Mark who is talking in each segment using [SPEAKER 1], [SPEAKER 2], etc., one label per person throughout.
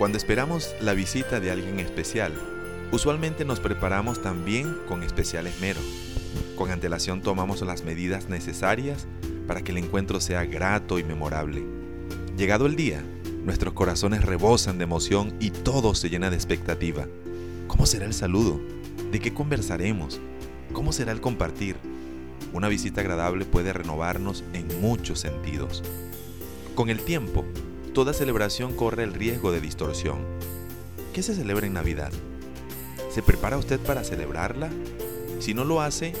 [SPEAKER 1] Cuando esperamos la visita de alguien especial, usualmente nos preparamos también con especial esmero. Con antelación tomamos las medidas necesarias para que el encuentro sea grato y memorable. Llegado el día, nuestros corazones rebosan de emoción y todo se llena de expectativa. ¿Cómo será el saludo? ¿De qué conversaremos? ¿Cómo será el compartir? Una visita agradable puede renovarnos en muchos sentidos. Con el tiempo, toda celebración corre el riesgo de distorsión. ¿Qué se celebra en Navidad? ¿Se prepara usted para celebrarla? Si no lo hace,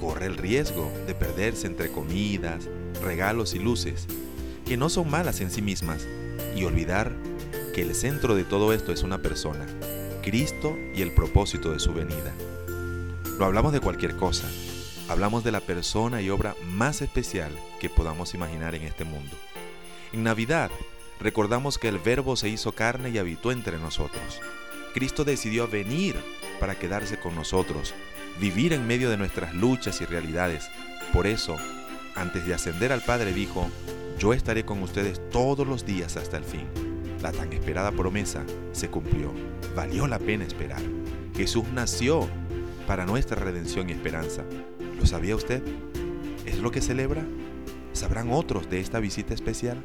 [SPEAKER 1] corre el riesgo de perderse entre comidas, regalos y luces, que no son malas en sí mismas, y olvidar que el centro de todo esto es una persona, Cristo y el propósito de su venida. No hablamos de cualquier cosa, hablamos de la persona y obra más especial que podamos imaginar en este mundo. En Navidad recordamos que el Verbo se hizo carne y habitó entre nosotros. Cristo decidió venir para quedarse con nosotros, vivir en medio de nuestras luchas y realidades. Por eso, antes de ascender al Padre dijo, yo estaré con ustedes todos los días hasta el fin. La tan esperada promesa se cumplió. Valió la pena esperar. Jesús nació para nuestra redención y esperanza. ¿Lo sabía usted? ¿Es lo que celebra? ¿Sabrán otros de esta visita especial?